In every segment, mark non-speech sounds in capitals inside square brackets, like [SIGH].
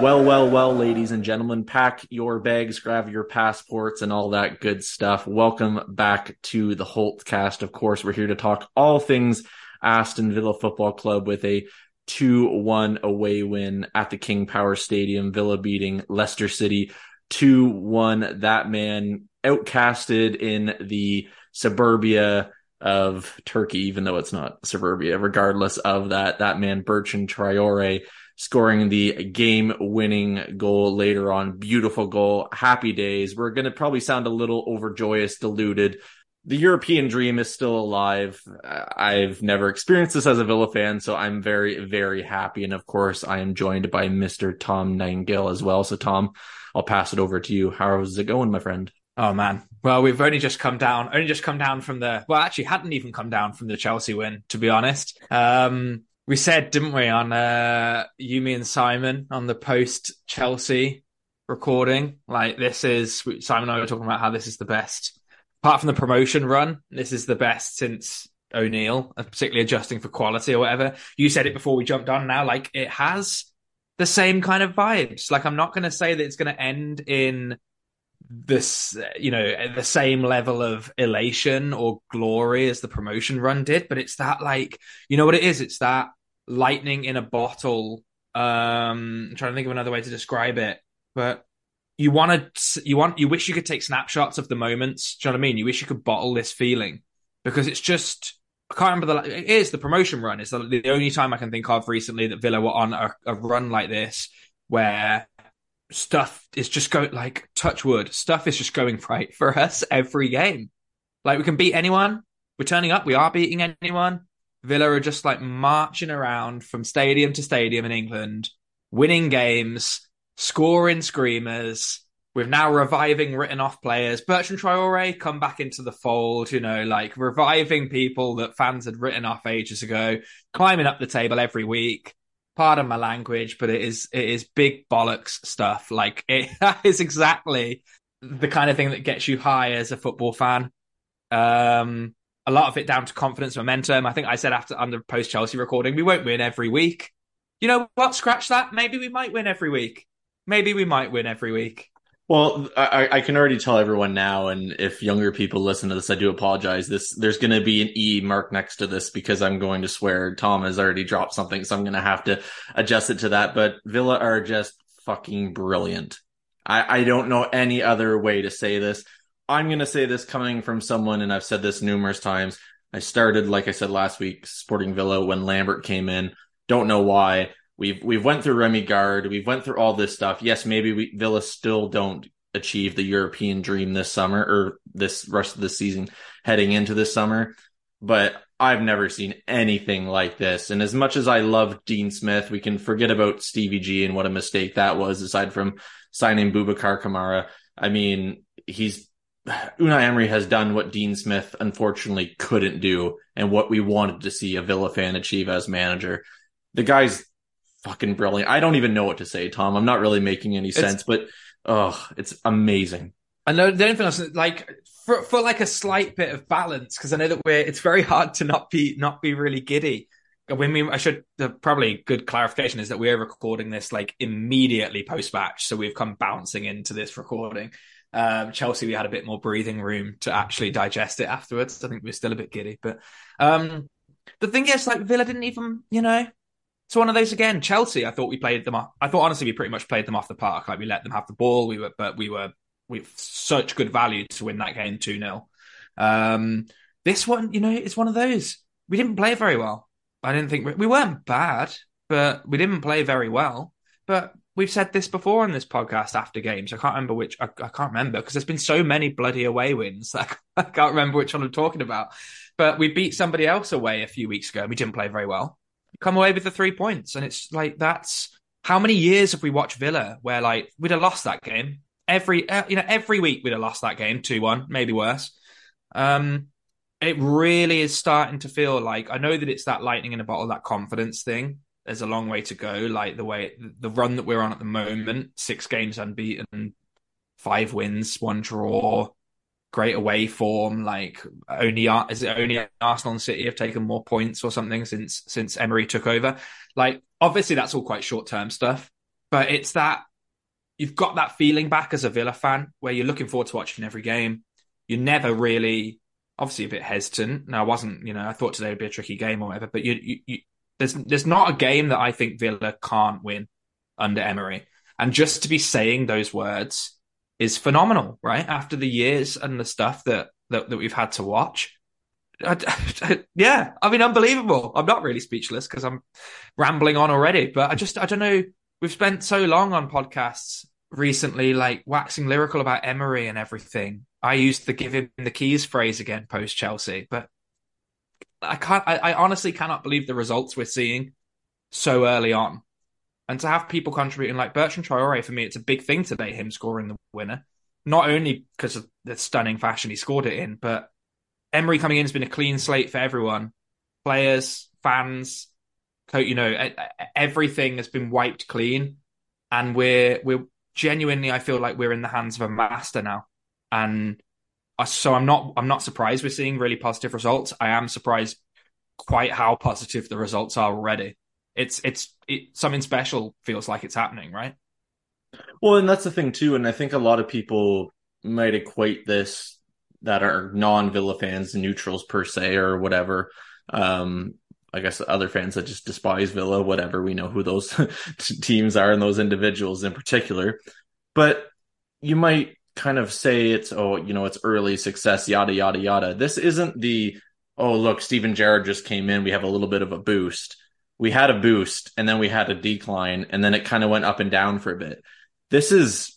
Well, well, well, ladies and gentlemen, pack your bags, grab your passports, and all that good stuff. Welcome back to the Holtecast. Of course, we're here to talk all things Aston Villa Football Club with a 2-1 away win at the King Power Stadium. Villa beating Leicester City 2-1. That man outcasted in the suburbia of Turkey, even though it's not suburbia. Regardless of that, that man Bertrand Traore scoring the game winning goal later on. Beautiful goal. Happy days. We're going to probably sound a little overjoyous, deluded. The European dream is still alive. I've never experienced this as a Villa fan, so I'm very, very happy. And of course, I am joined by Mr. Tom Nightingale as well. So, Tom, I'll pass it over to you. How's it going, my friend? Oh man. Well, we've only just come down, only just come down from the, well, actually hadn't even come down from the Chelsea win, to be honest. Um, we said, didn't we, on uh, you, me, and Simon on the post Chelsea recording? Like, this is Simon and I were talking about how this is the best, apart from the promotion run, this is the best since O'Neill, uh, particularly adjusting for quality or whatever. You said it before we jumped on. Now, like, it has the same kind of vibes. Like, I'm not going to say that it's going to end in this you know the same level of elation or glory as the promotion run did but it's that like you know what it is it's that lightning in a bottle. Um I'm trying to think of another way to describe it but you want to you want you wish you could take snapshots of the moments. Do you know what i mean? You wish you could bottle this feeling because it's just i can't remember the it is the promotion run it's the, the only time i can think of recently that villa were on a, a run like this where stuff is just going like touch wood stuff is just going [LAUGHS] right for us every game. Like we can beat anyone. We're turning up. We are beating anyone villa are just like marching around from stadium to stadium in england winning games scoring screamers with now reviving written off players bertrand traore come back into the fold you know like reviving people that fans had written off ages ago climbing up the table every week pardon my language, but it is it is big bollocks stuff. Like [LAUGHS] it is exactly the kind of thing that gets you high as a football fan. Um, a lot of it down to confidence, momentum. I think I said after under post Chelsea recording, we won't win every week. You know what? Scratch that. Maybe we might win every week. Maybe we might win every week. Well, I, I, can already tell everyone now, and if younger people listen to this, I do apologize. This there's going to be an e mark next to this because I'm going to swear Tom has already dropped something, so I'm going to have to adjust it to that. But Villa are just fucking brilliant. I, I don't know any other way to say this. I'm going to say this coming from someone, and I've said this numerous times. I started, like I said last week, Sporting Villa when Lambert came in. Don't know why. We've we've went through Remi Garde. We've went through all this stuff. Yes, maybe we, Villa still don't achieve the European dream this summer or this rest of the season heading into this summer, but I've never seen anything like this. And as much as I love Dean Smith, we can forget about Stevie G and what a mistake that was. Aside from signing Boubacar Kamara, I mean, he's Unai Emery has done what Dean Smith unfortunately couldn't do, and what we wanted to see a Villa fan achieve as manager. The guy's fucking brilliant. I don't even know what to say, Tom. I'm not really making any sense, it's, but oh, it's amazing. I know the only thing else, like for for like a slight bit of balance, because I know that we're it's very hard to not be not be really giddy. I mean, I should the probably good clarification is that we're recording this like immediately post match, so we've come bouncing into this recording. Um, Chelsea, we had a bit more breathing room to actually digest it afterwards. I think we're still a bit giddy, but um, the thing is, like Villa didn't even, you know, it's one of those again. Chelsea, I thought we played them off. I thought honestly we pretty much played them off the park. Like we let them have the ball. We were, but we were with such good value to win that game two 0 um, This one, you know, it's one of those. We didn't play very well. I didn't think we, we weren't bad, but we didn't play very well. But we've said this before in this podcast after games. I can't remember which. I, I can't remember because there's been so many bloody away wins. [LAUGHS] I, I can't remember which one I'm talking about. but we beat somebody else away a few weeks ago and we didn't play very well. Come away with the three points. And it's like, that's how many years have we watched Villa where like we'd have lost that game every, uh, you know, every week we'd have lost that game 2 1, maybe worse. Um, it really is starting to feel like I know that it's that lightning in a bottle, that confidence thing. There's a long way to go. Like the way the run that we're on at the moment, six games unbeaten, five wins, one draw, great away form. Like only is it only Arsenal and City have taken more points or something since since Emery took over. Like obviously that's all quite short term stuff, but it's that you've got that feeling back as a Villa fan where you're looking forward to watching every game. You're never really obviously a bit hesitant. Now I wasn't, you know, I thought today would be a tricky game or whatever, but you, you, you there's there's not a game that I think Villa can't win under Emery. And just to be saying those words is phenomenal, right? After the years and the stuff that that, that we've had to watch. I, I, [LAUGHS] yeah, I mean, unbelievable. I'm not really speechless because I'm rambling on already, but I just, I don't know. We've spent so long on podcasts recently, like waxing lyrical about Emery and everything. I used the give him the keys phrase again post Chelsea, but I can't. I, I, honestly cannot believe the results we're seeing so early on, and to have people contributing like Bertrand Traore for me, it's a big thing today. Him scoring the winner, not only because of the stunning fashion he scored it in, but Emery coming in has been a clean slate for everyone, players, fans, you know, everything has been wiped clean, and we're we're genuinely, I feel like we're in the hands of a master now, and so I'm not I'm not surprised we're seeing really positive results. I am surprised quite how positive the results are already. It's it's it, something special feels like it's happening, right? Well, and that's the thing too, and I think a lot of people might equate this that are non-Villa fans, neutrals per se, or whatever. Um, I guess other fans that just despise Villa, whatever. We know who those [LAUGHS] teams are and those individuals in particular. But you might kind of say it's oh you know it's early success yada yada yada. This isn't the oh look Steven Gerrard just came in. We have a little bit of a boost. We had a boost and then we had a decline and then it kind of went up and down for a bit. This is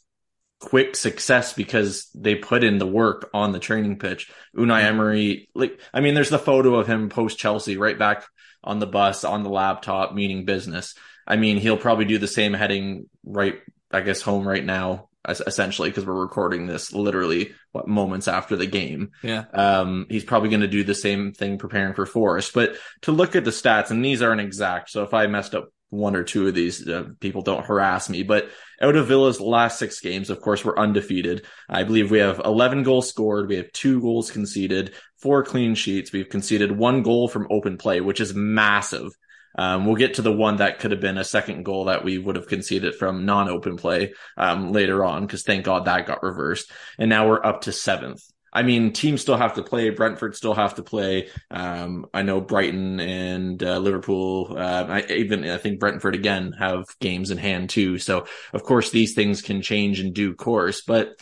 quick success because they put in the work on the training pitch. Unai mm-hmm. Emery like I mean there's the photo of him post Chelsea right back on the bus on the laptop meaning business. I mean he'll probably do the same heading right I guess home right now essentially because we're recording this literally what moments after the game. Yeah. Um, he's probably going to do the same thing preparing for Forest. But to look at the stats, and these aren't exact, so if I messed up one or two of these, uh, people don't harass me. But out of Villa's last six games, of course, we're undefeated. I believe we have 11 goals scored. We have two goals conceded, four clean sheets. We've conceded one goal from open play, which is massive. Um, we'll get to the one that could have been a second goal that we would have conceded from non-open play um, later on, because thank God that got reversed. And now we're up to seventh. I mean, teams still have to play. Brentford still have to play. Um, I know Brighton and uh, Liverpool, uh, I, even I think Brentford again have games in hand too. So of course these things can change in due course, but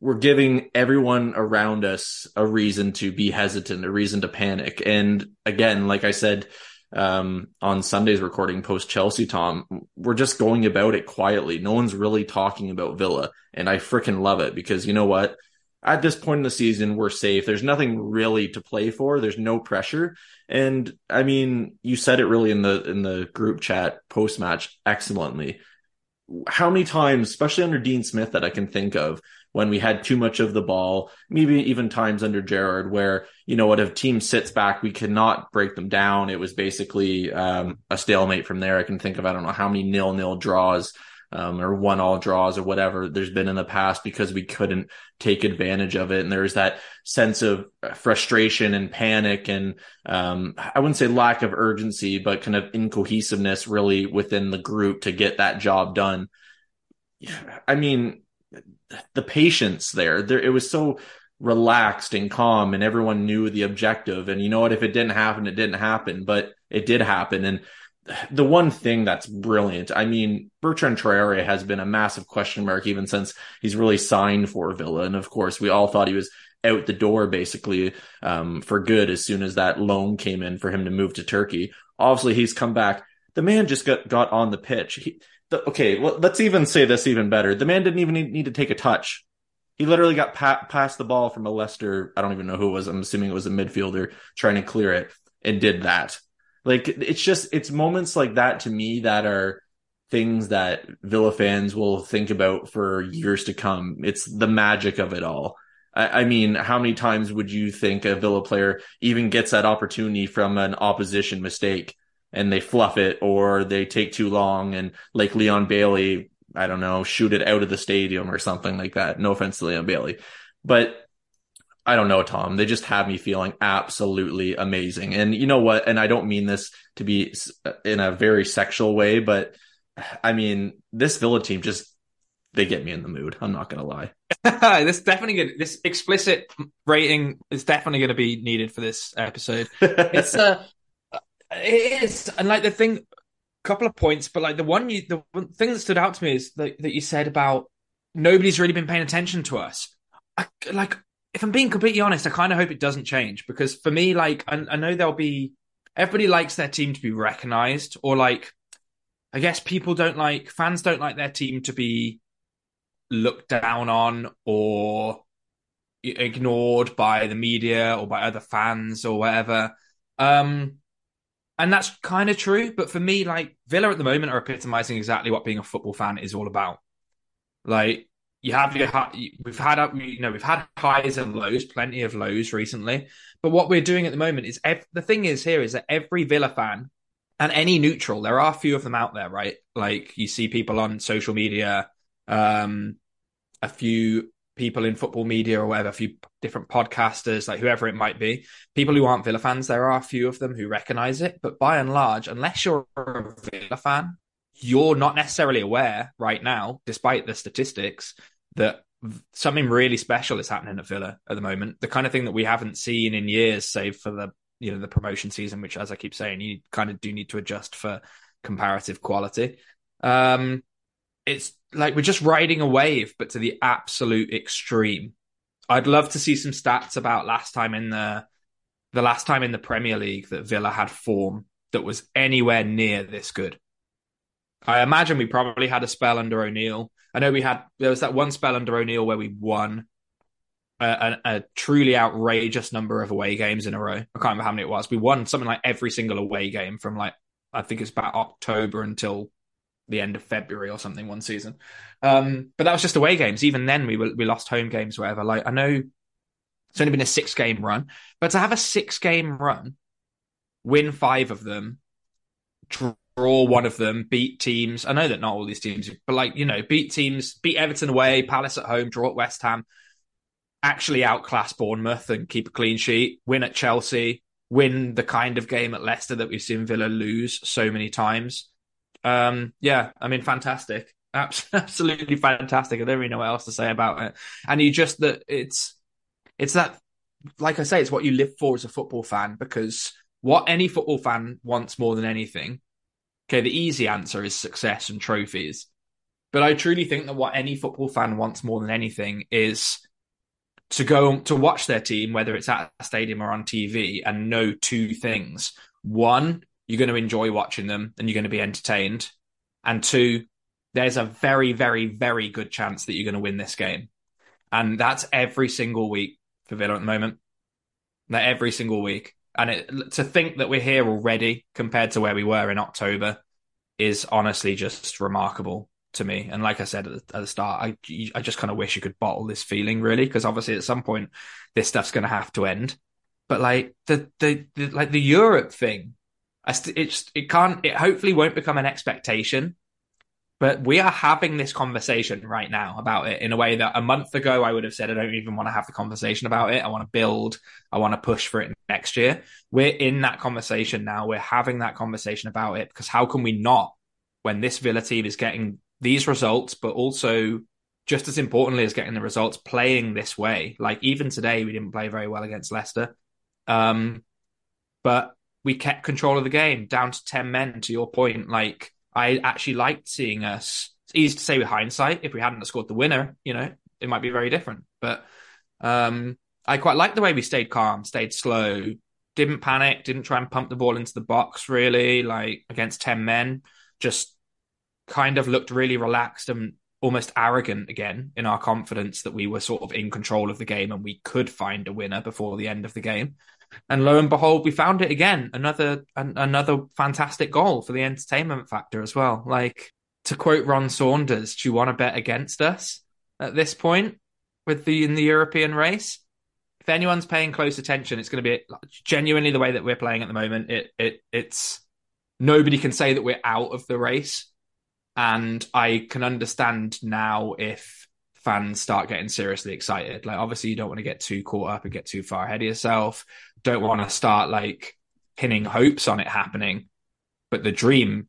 we're giving everyone around us a reason to be hesitant, a reason to panic. And again, like I said, um, on Sunday's recording post Chelsea, Tom, we're just going about it quietly. No one's really talking about Villa. And I freaking love it because you know what? At this point in the season, we're safe. There's nothing really to play for. There's no pressure. And I mean, you said it really in the, in the group chat post match excellently. How many times, especially under Dean Smith that I can think of, when we had too much of the ball, maybe even times under Gerrard where, you know what, if team sits back, we could not break them down. It was basically um, a stalemate from there. I can think of, I don't know how many nil nil draws um, or one all draws or whatever there's been in the past because we couldn't take advantage of it. And there's that sense of frustration and panic and um, I wouldn't say lack of urgency, but kind of incohesiveness really within the group to get that job done. I mean, the patience there. There, it was so relaxed and calm, and everyone knew the objective. And you know what? If it didn't happen, it didn't happen, but it did happen. And the one thing that's brilliant, I mean, Bertrand Traore has been a massive question mark even since he's really signed for Villa. And of course, we all thought he was out the door basically um, for good as soon as that loan came in for him to move to Turkey. Obviously, he's come back. The man just got, got on the pitch. He, the, okay, well, let's even say this even better. The man didn't even need, need to take a touch. He literally got pa- passed the ball from a Leicester. I don't even know who it was. I'm assuming it was a midfielder trying to clear it and did that. Like it's just it's moments like that to me that are things that Villa fans will think about for years to come. It's the magic of it all. I, I mean, how many times would you think a Villa player even gets that opportunity from an opposition mistake and they fluff it or they take too long and like Leon Bailey I don't know, shoot it out of the stadium or something like that. No offense to Leon Bailey, but I don't know, Tom. They just have me feeling absolutely amazing. And you know what? And I don't mean this to be in a very sexual way, but I mean, this Villa team just, they get me in the mood. I'm not going to lie. [LAUGHS] this definitely good. This explicit rating is definitely going to be needed for this episode. [LAUGHS] it's uh, it is, and like the thing a couple of points, but like the one you, the one thing that stood out to me is that, that you said about nobody's really been paying attention to us. I, like, if I'm being completely honest, I kind of hope it doesn't change because for me, like, I, I know there'll be everybody likes their team to be recognized, or like, I guess people don't like fans don't like their team to be looked down on or ignored by the media or by other fans or whatever. Um, and that's kind of true. But for me, like Villa at the moment are epitomizing exactly what being a football fan is all about. Like you have your we've had up you know we've had highs and lows, plenty of lows recently. But what we're doing at the moment is ev- the thing is here is that every Villa fan and any neutral, there are a few of them out there, right? Like you see people on social media, um, a few people in football media or whatever, a few different podcasters, like whoever it might be, people who aren't Villa fans, there are a few of them who recognize it. But by and large, unless you're a Villa fan, you're not necessarily aware right now, despite the statistics, that something really special is happening at Villa at the moment. The kind of thing that we haven't seen in years, save for the you know the promotion season, which, as I keep saying, you kind of do need to adjust for comparative quality. Um, it's like we're just riding a wave, but to the absolute extreme. I'd love to see some stats about last time in the the last time in the Premier League that Villa had form that was anywhere near this good. I imagine we probably had a spell under O'Neill. I know we had there was that one spell under O'Neill where we won a, a, a, truly outrageous number of away games in a row. I can't remember how many it was. We won something like every single away game from like I think it's about October until the end of February or something one season. Um, but that was just away games. Even then, we were, we lost home games, whatever. Like I know it's only been a six game run, but to have a six game run, win five of them, draw one of them, beat teams. I know that not all these teams, but like you know, beat teams, beat Everton away, Palace at home, draw at West Ham, actually outclass Bournemouth and keep a clean sheet, win at Chelsea, win the kind of game at Leicester that we've seen Villa lose so many times um, yeah, I mean, fantastic, [LAUGHS] absolutely fantastic. I don't really know what else to say about it. And you just that it's it's that, like I say, it's what you live for as a football fan because what any football fan wants more than anything. Okay, the easy answer is success and trophies. But I truly think that what any football fan wants more than anything is to go to watch their team, whether it's at a stadium or on TV, and know two things. One, you're going to enjoy watching them and you're going to be entertained. And two, there's a very, very, very good chance that you're going to win this game. And that's every single week for Villa at the moment. That every single week. And it, to think that we're here already compared to where we were in October is honestly just remarkable to me. And like I said at the, at the start, I, I just kind of wish you could bottle this feeling really, because obviously at some point this stuff's going to have to end. But like the, the, the like the Europe thing st- it's it can't it hopefully won't become an expectation but we are having this conversation right now about it in a way that a month ago I would have said I don't even want to have the conversation about it. I want to build, I want to push for it next year. We're in that conversation now. We're having that conversation about it because how can we not when this Villa team is getting these results, but also just as importantly as getting the results, playing this way. Like even today, we didn't play very well against Leicester. Um, but we kept control of the game down to 10 men to your point like i actually liked seeing us it's easy to say with hindsight if we hadn't scored the winner you know it might be very different but um i quite liked the way we stayed calm stayed slow didn't panic didn't try and pump the ball into the box really like against 10 men just kind of looked really relaxed and almost arrogant again in our confidence that we were sort of in control of the game and we could find a winner before the end of the game. And lo and behold, we found it again. Another an, another fantastic goal for the entertainment factor as well. Like to quote Ron Saunders, "Do you want to bet against us at this point with the in the European race?" If anyone's paying close attention, it's going to be genuinely the way that we're playing at the moment. It it it's nobody can say that we're out of the race, and I can understand now if fans start getting seriously excited. Like obviously you don't want to get too caught up and get too far ahead of yourself. Don't want to start like pinning hopes on it happening. But the dream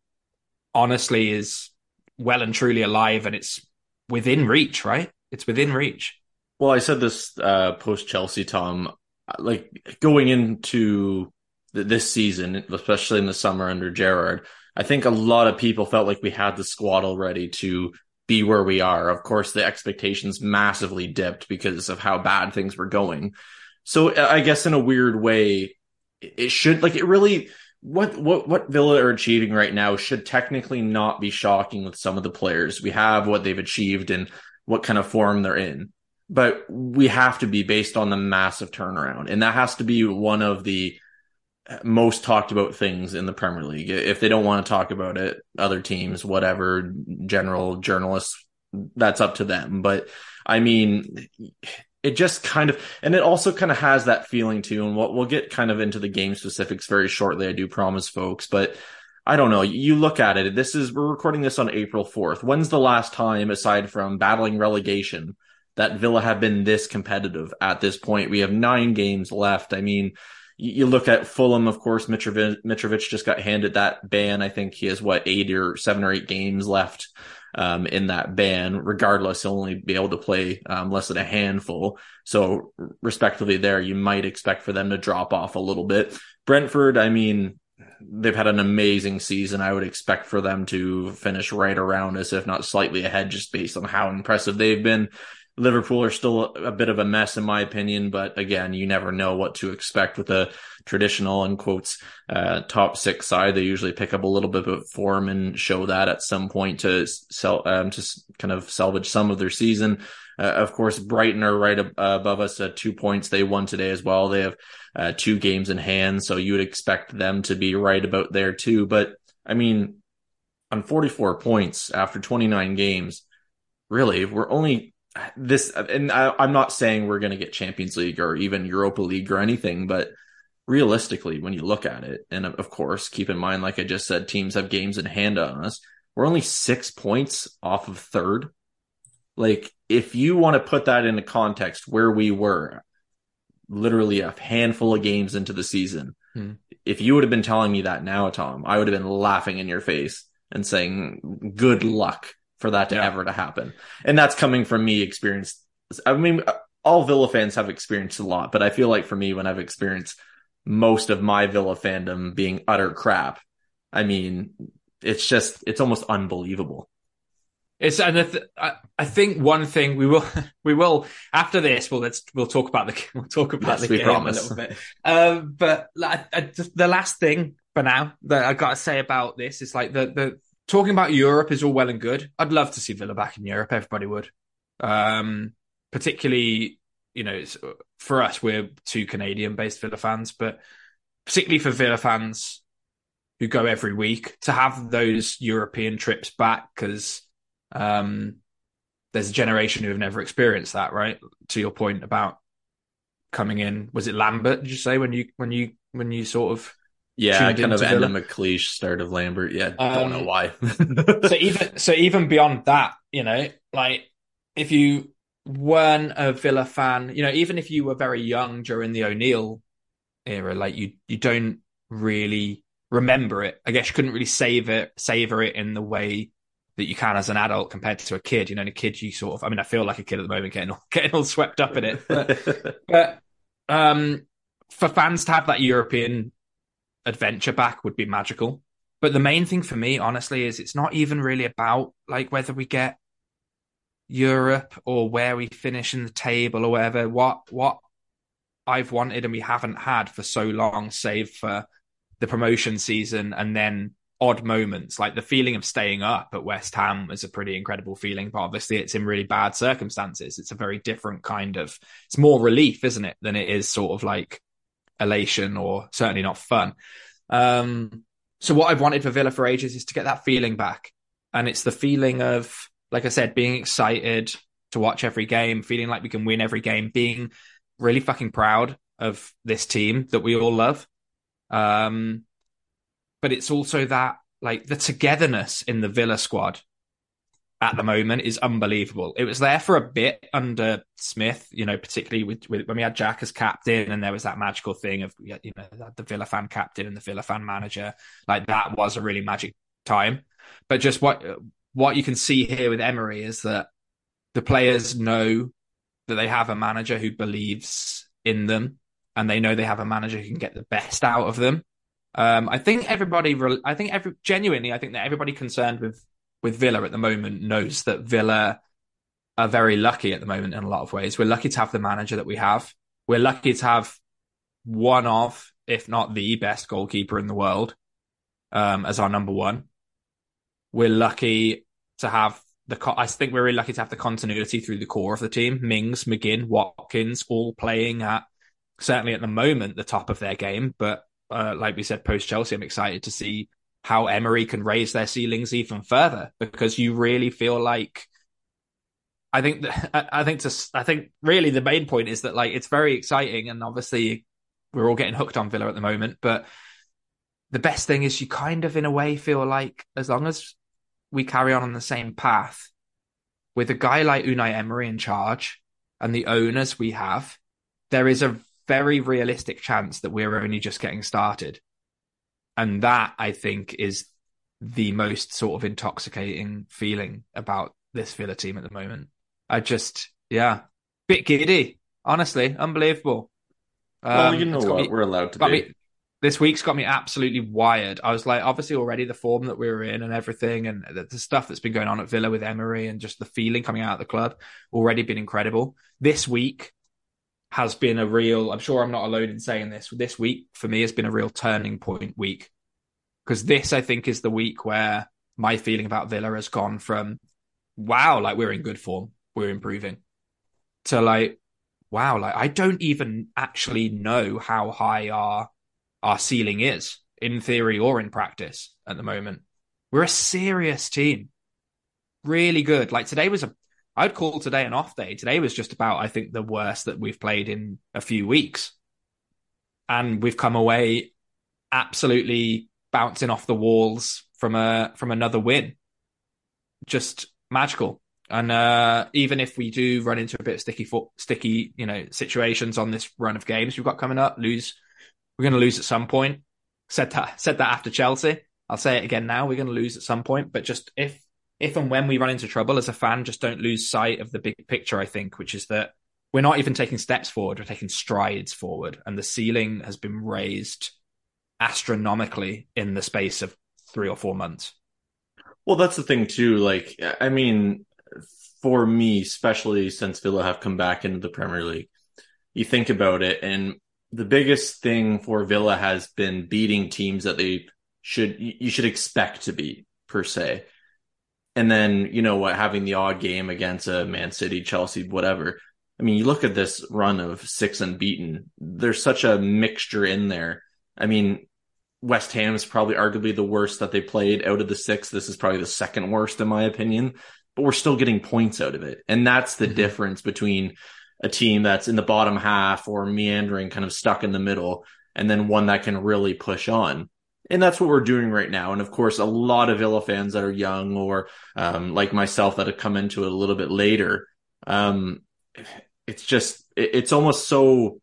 honestly is well and truly alive and it's within reach, right? It's within reach. Well, I said this uh, post Chelsea, Tom. Like going into this season, especially in the summer under Gerrard, I think a lot of people felt like we had the squad already to be where we are. Of course, the expectations massively dipped because of how bad things were going. So uh, I guess in a weird way, it should like it really what what what Villa are achieving right now should technically not be shocking with some of the players. We have what they've achieved and what kind of form they're in. But we have to be based on the massive turnaround. And that has to be one of the most talked about things in the Premier League. If they don't want to talk about it, other teams, whatever, general journalists, that's up to them. But I mean, it just kind of, and it also kind of has that feeling too. And we'll, we'll get kind of into the game specifics very shortly. I do promise folks, but I don't know. You look at it. This is, we're recording this on April 4th. When's the last time, aside from battling relegation, that Villa have been this competitive at this point? We have nine games left. I mean, you look at Fulham, of course, Mitrovic, Mitrovic just got handed that ban. I think he has what eight or seven or eight games left um, in that ban. Regardless, he'll only be able to play um, less than a handful. So, respectively, there you might expect for them to drop off a little bit. Brentford, I mean, they've had an amazing season. I would expect for them to finish right around us, if not slightly ahead, just based on how impressive they've been. Liverpool are still a bit of a mess in my opinion, but again, you never know what to expect with a traditional in quotes uh, top six side. They usually pick up a little bit of form and show that at some point to sell um, to kind of salvage some of their season. Uh, of course, Brighton are right ab- above us at two points. They won today as well. They have uh, two games in hand, so you would expect them to be right about there too. But I mean, on 44 points after 29 games, really, we're only this, and I, I'm not saying we're going to get Champions League or even Europa League or anything, but realistically, when you look at it, and of course, keep in mind, like I just said, teams have games in hand on us. We're only six points off of third. Like, if you want to put that into context, where we were, literally a handful of games into the season, hmm. if you would have been telling me that now, Tom, I would have been laughing in your face and saying, "Good luck." For that to yeah. ever to happen. And that's coming from me experienced. I mean, all Villa fans have experienced a lot, but I feel like for me, when I've experienced most of my Villa fandom being utter crap, I mean, it's just, it's almost unbelievable. It's and th- I think one thing we will [LAUGHS] we will after this we'll let's we'll talk about the we'll talk about yes, the game promise. a little bit. Um, but I, I, the last thing for now that I got to say about this is like the the talking about Europe is all well and good. I'd love to see Villa back in Europe. Everybody would. Um, particularly, you know, for us, we're two Canadian based Villa fans, but particularly for Villa fans who go every week to have those European trips back because um, there's a generation who have never experienced that, right? To your point about coming in, was it Lambert? Did you say when you when you when you sort of yeah, kind of Enda McLeish start of Lambert. Yeah, um, don't know why. so even so, even beyond that, you know, like if you weren't a Villa fan, you know, even if you were very young during the O'Neill era, like you you don't really remember it. I guess you couldn't really save it, savor it in the way that you can as an adult compared to a kid. You know, a kid you sort of. I mean, I feel like a kid at the moment, getting all, [LAUGHS] getting all swept up in it. But, but um, for fans to have that European adventure back would be magical. But the main thing for me, honestly, is it's not even really about like whether we get Europe or where we finish in the table or whatever. What what I've wanted and we haven't had for so long, save for the promotion season and then odd moments. Like the feeling of staying up at West Ham is a pretty incredible feeling, but obviously it's in really bad circumstances. It's a very different kind of, it's more relief, isn't it, than it is sort of like elation or certainly not fun. Um, so what I've wanted for Villa for ages is to get that feeling back. And it's the feeling of, like I said, being excited to watch every game, feeling like we can win every game, being really fucking proud of this team that we all love. Um, but it's also that like the togetherness in the Villa squad at the moment is unbelievable. It was there for a bit under Smith, you know, particularly with, with, when we had Jack as captain, and there was that magical thing of you know the Villa fan captain and the Villa fan manager. Like that was a really magic time. But just what what you can see here with Emery is that the players know that they have a manager who believes in them, and they know they have a manager who can get the best out of them. Um, I think everybody, I think every genuinely, I think that everybody concerned with with Villa at the moment knows that Villa are very lucky at the moment in a lot of ways. We're lucky to have the manager that we have. We're lucky to have one of, if not the best goalkeeper in the world, um, as our number one. We're lucky to have the. I think we're really lucky to have the continuity through the core of the team. Mings, McGinn, Watkins, all playing at certainly at the moment the top of their game. But uh, like we said, post Chelsea, I'm excited to see how Emery can raise their ceilings even further because you really feel like I think [LAUGHS] that, I think to I think really the main point is that like it's very exciting and obviously we're all getting hooked on Villa at the moment but the best thing is you kind of in a way feel like as long as we carry on on the same path with a guy like Unai Emery in charge and the owners we have there is a very realistic chance that we're only just getting started and that I think is the most sort of intoxicating feeling about this Villa team at the moment. I just, yeah, bit giddy, honestly, unbelievable. Well, um, you know what, me, we're allowed to be. Me, this week's got me absolutely wired. I was like, obviously, already the form that we were in and everything, and the, the stuff that's been going on at Villa with Emery and just the feeling coming out of the club, already been incredible. This week has been a real, I'm sure I'm not alone in saying this. This week for me has been a real turning point week because this, I think, is the week where my feeling about Villa has gone from, wow, like we're in good form, we're improving, to like, wow, like I don't even actually know how high our our ceiling is in theory or in practice at the moment. We're a serious team. Really good. Like today was a I'd call today an off day. Today was just about, I think, the worst that we've played in a few weeks. And we've come away absolutely bouncing off the walls from a from another win. Just magical. And uh, even if we do run into a bit of sticky foot, sticky, you know, situations on this run of games we've got coming up, lose, we're going to lose at some point. Said that, said that after Chelsea. I'll say it again now. We're going to lose at some point, but just if if and when we run into trouble as a fan, just don't lose sight of the big picture, I think, which is that we're not even taking steps forward, we're taking strides forward. And the ceiling has been raised astronomically in the space of three or four months. Well, that's the thing, too. Like, I mean, for me, especially since Villa have come back into the Premier League, you think about it, and the biggest thing for Villa has been beating teams that they should you should expect to beat per se and then you know what having the odd game against a man city chelsea whatever. I mean you look at this run of six unbeaten there's such a mixture in there. I mean west ham is probably arguably the worst that they played out of the six. This is probably the second worst in my opinion but we're still getting points out of it. And that's the mm-hmm. difference between a team that's in the bottom half or meandering kind of stuck in the middle and then one that can really push on and that's what we're doing right now. And of course, a lot of Villa fans that are young or um, like myself that have come into it a little bit later. Um, it's just, it's almost so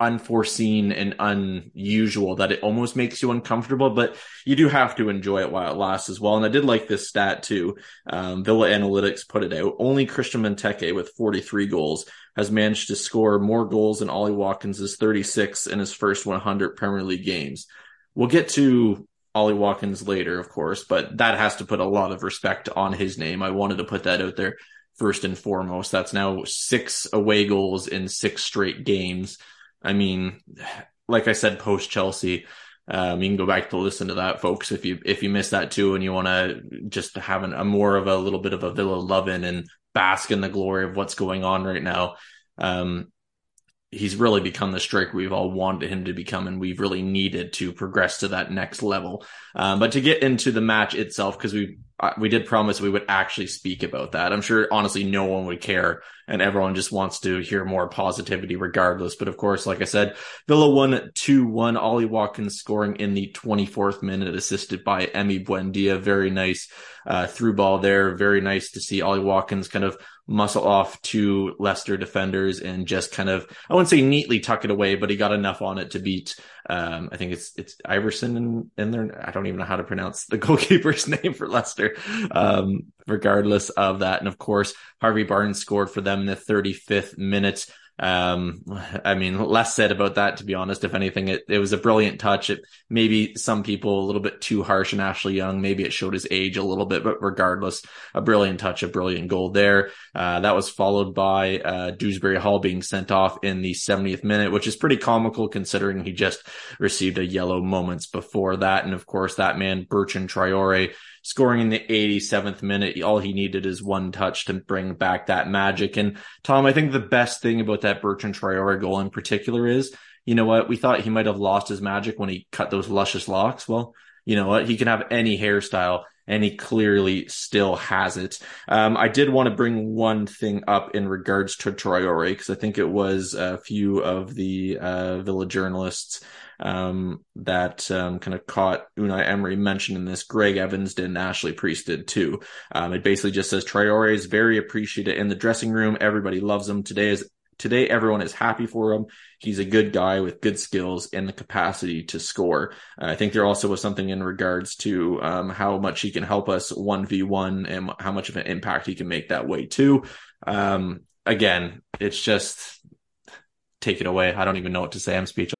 unforeseen and unusual that it almost makes you uncomfortable, but you do have to enjoy it while it lasts as well. And I did like this stat too. Um, Villa Analytics put it out. Only Christian Benteke with 43 goals has managed to score more goals than Ollie Watkins' 36 in his first 100 Premier League games. We'll get to Ollie Watkins later, of course, but that has to put a lot of respect on his name. I wanted to put that out there first and foremost. That's now six away goals in six straight games. I mean, like I said, post Chelsea, Um, you can go back to listen to that, folks, if you if you missed that too, and you want to just have an, a more of a little bit of a Villa loving and bask in the glory of what's going on right now. Um, he's really become the striker we've all wanted him to become, and we've really needed to progress to that next level. Um, but to get into the match itself, because we we did promise we would actually speak about that. I'm sure, honestly, no one would care, and everyone just wants to hear more positivity, regardless. But of course, like I said, Villa won two one. Ollie Watkins scoring in the 24th minute, assisted by Emi Buendia. Very nice uh, through ball there. Very nice to see Ollie Watkins kind of muscle off two Leicester defenders and just kind of I wouldn't say neatly tuck it away, but he got enough on it to beat um, I think it's it's Iversen in, in there. I don't even know how to pronounce the [LAUGHS] goalkeeper's name for Leicester. Um, regardless of that, and of course Harvey Barnes scored for them in the 35th minute. Um, I mean, less said about that, to be honest. If anything, it, it was a brilliant touch. It maybe some people a little bit too harsh on Ashley Young. Maybe it showed his age a little bit, but regardless, a brilliant touch, a brilliant goal there. Uh, that was followed by, uh, Dewsbury Hall being sent off in the 70th minute, which is pretty comical considering he just received a yellow moments before that. And of course, that man, Bertrand Traore, scoring in the 87th minute. All he needed is one touch to bring back that magic. And Tom, I think the best thing about that Bertrand Traore goal in particular is, you know what? We thought he might have lost his magic when he cut those luscious locks. Well, you know what? He can have any hairstyle and he clearly still has it. Um, I did want to bring one thing up in regards to Traore because I think it was a few of the uh, Villa journalists um, that um, kind of caught Unai Emery mentioned in this. Greg Evans did and Ashley Preece did too. Um, it basically just says Traore is very appreciated in the dressing room. Everybody loves him. Today is today everyone is happy for him. He's a good guy with good skills and the capacity to score. Uh, I think there also was something in regards to um, how much he can help us one v one and how much of an impact he can make that way too. Um, again, it's just take it away. I don't even know what to say. I'm speechless.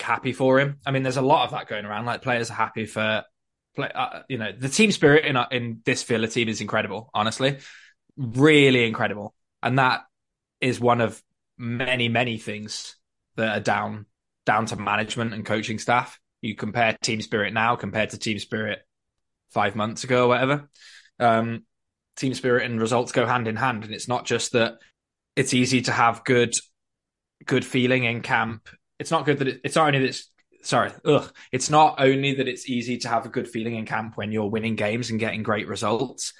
happy for him. I mean, there's a lot of that going around. Like players are happy for, play, uh, you know, the team spirit in in this Villa team is incredible. Honestly, really incredible, and that is one of many many things that are down down to management and coaching staff. You compare team spirit now compared to team spirit five months ago or whatever. Um, team spirit and results go hand in hand, and it's not just that it's easy to have good good feeling in camp it's not good that it, it's not only that it's sorry, ugh, it's not only that it's easy to have a good feeling in camp when you're winning games and getting great results.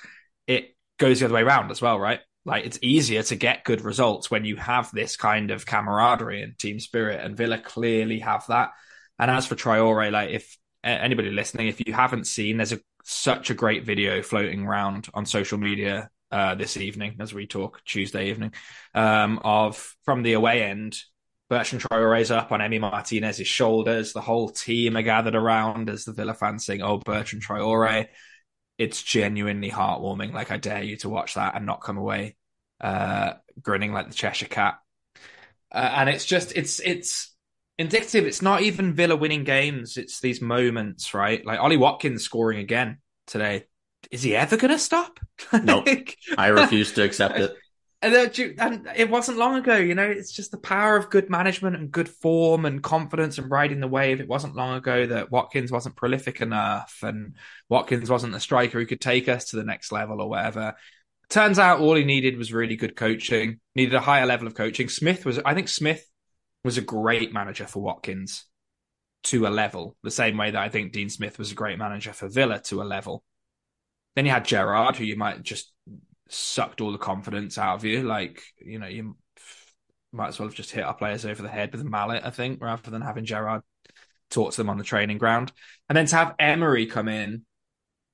It goes the other way around as well, right? Like it's easier to get good results when you have this kind of camaraderie and team spirit, and Villa clearly have that. And as for Traore, like if anybody listening, if you haven't seen, there's a such a great video floating around on social media uh, this evening as we talk Tuesday evening um, of from the away end Bertrand Traore's up on Emi Martinez's shoulders. The whole team are gathered around as the Villa fans sing, "Oh, Bertrand Traore." It's genuinely heartwarming. Like I dare you to watch that and not come away uh, grinning like the Cheshire Cat. Uh, and it's just it's it's indicative. It's not even Villa winning games. It's these moments, right? Like Ollie Watkins scoring again today. Is he ever going to stop? [LAUGHS] nope. I refuse to accept it. [LAUGHS] And, it wasn't long ago, you know, it's just the power of good management and good form and confidence and riding the wave. It wasn't long ago that Watkins wasn't prolific enough and Watkins wasn't the striker who could take us to the next level or whatever. turns out all he needed was really good coaching, needed a higher level of coaching. Smith was, I think Smith was a great manager for Watkins to a level, the same way that I think Dean Smith was a great manager for Villa to a level. Then you had Gerrard, who you might just sucked all the confidence out of you. Like, you know, you might as well have just hit our players over the head with a mallet, I think, rather than having Gerrard talk to them on the training ground. And then to have Emery come in,